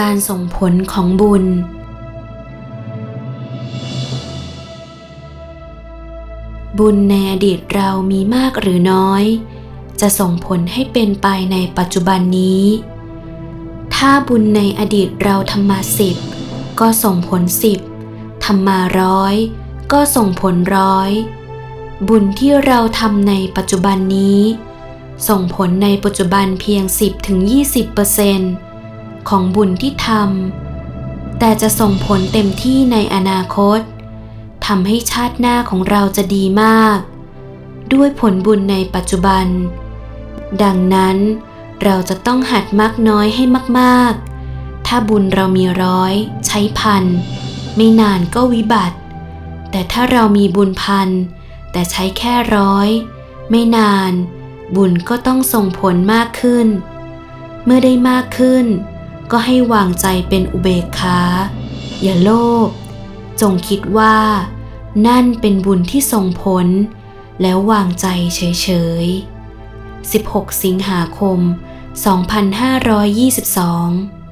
การส่งผลของบุญ บุญในอดีตเรามีมากหรือน้อย จะส่งผลให้เป็นไปในปัจจุบันนี้ ถ้าบุญในอดีตเราทำมาสิบก็ส่งผลสิบทำมาร้อยก็ส่งผลร้อย บุญที่เราทำในปัจจุบันนี้ ส่งผลในปัจจุบันเพียง 10-20% ของบุญที่ทำแต่จะส่งผลเต็มที่ในอนาคตทำให้ชาติหน้าของเราจะดีมาก ด้วยผลบุญในปัจจุบัน ดังนั้นเราจะต้องหัดมักน้อยให้มากๆ ถ้าบุญเรามีร้อย ใช้พันไม่นานก็วิบัติ แต่ถ้าเรามีบุญพันแต่ใช้แค่ร้อย ไม่นาน บุญก็ต้องส่งผลมากขึ้น เมื่อได้มากขึ้น ก็ให้วางใจเป็นอุเบกขา อย่าโลภ จงคิดว่า นั่นเป็นบุญที่ส่งผล แล้ววางใจเฉยๆ 16 สิงหาคม 2522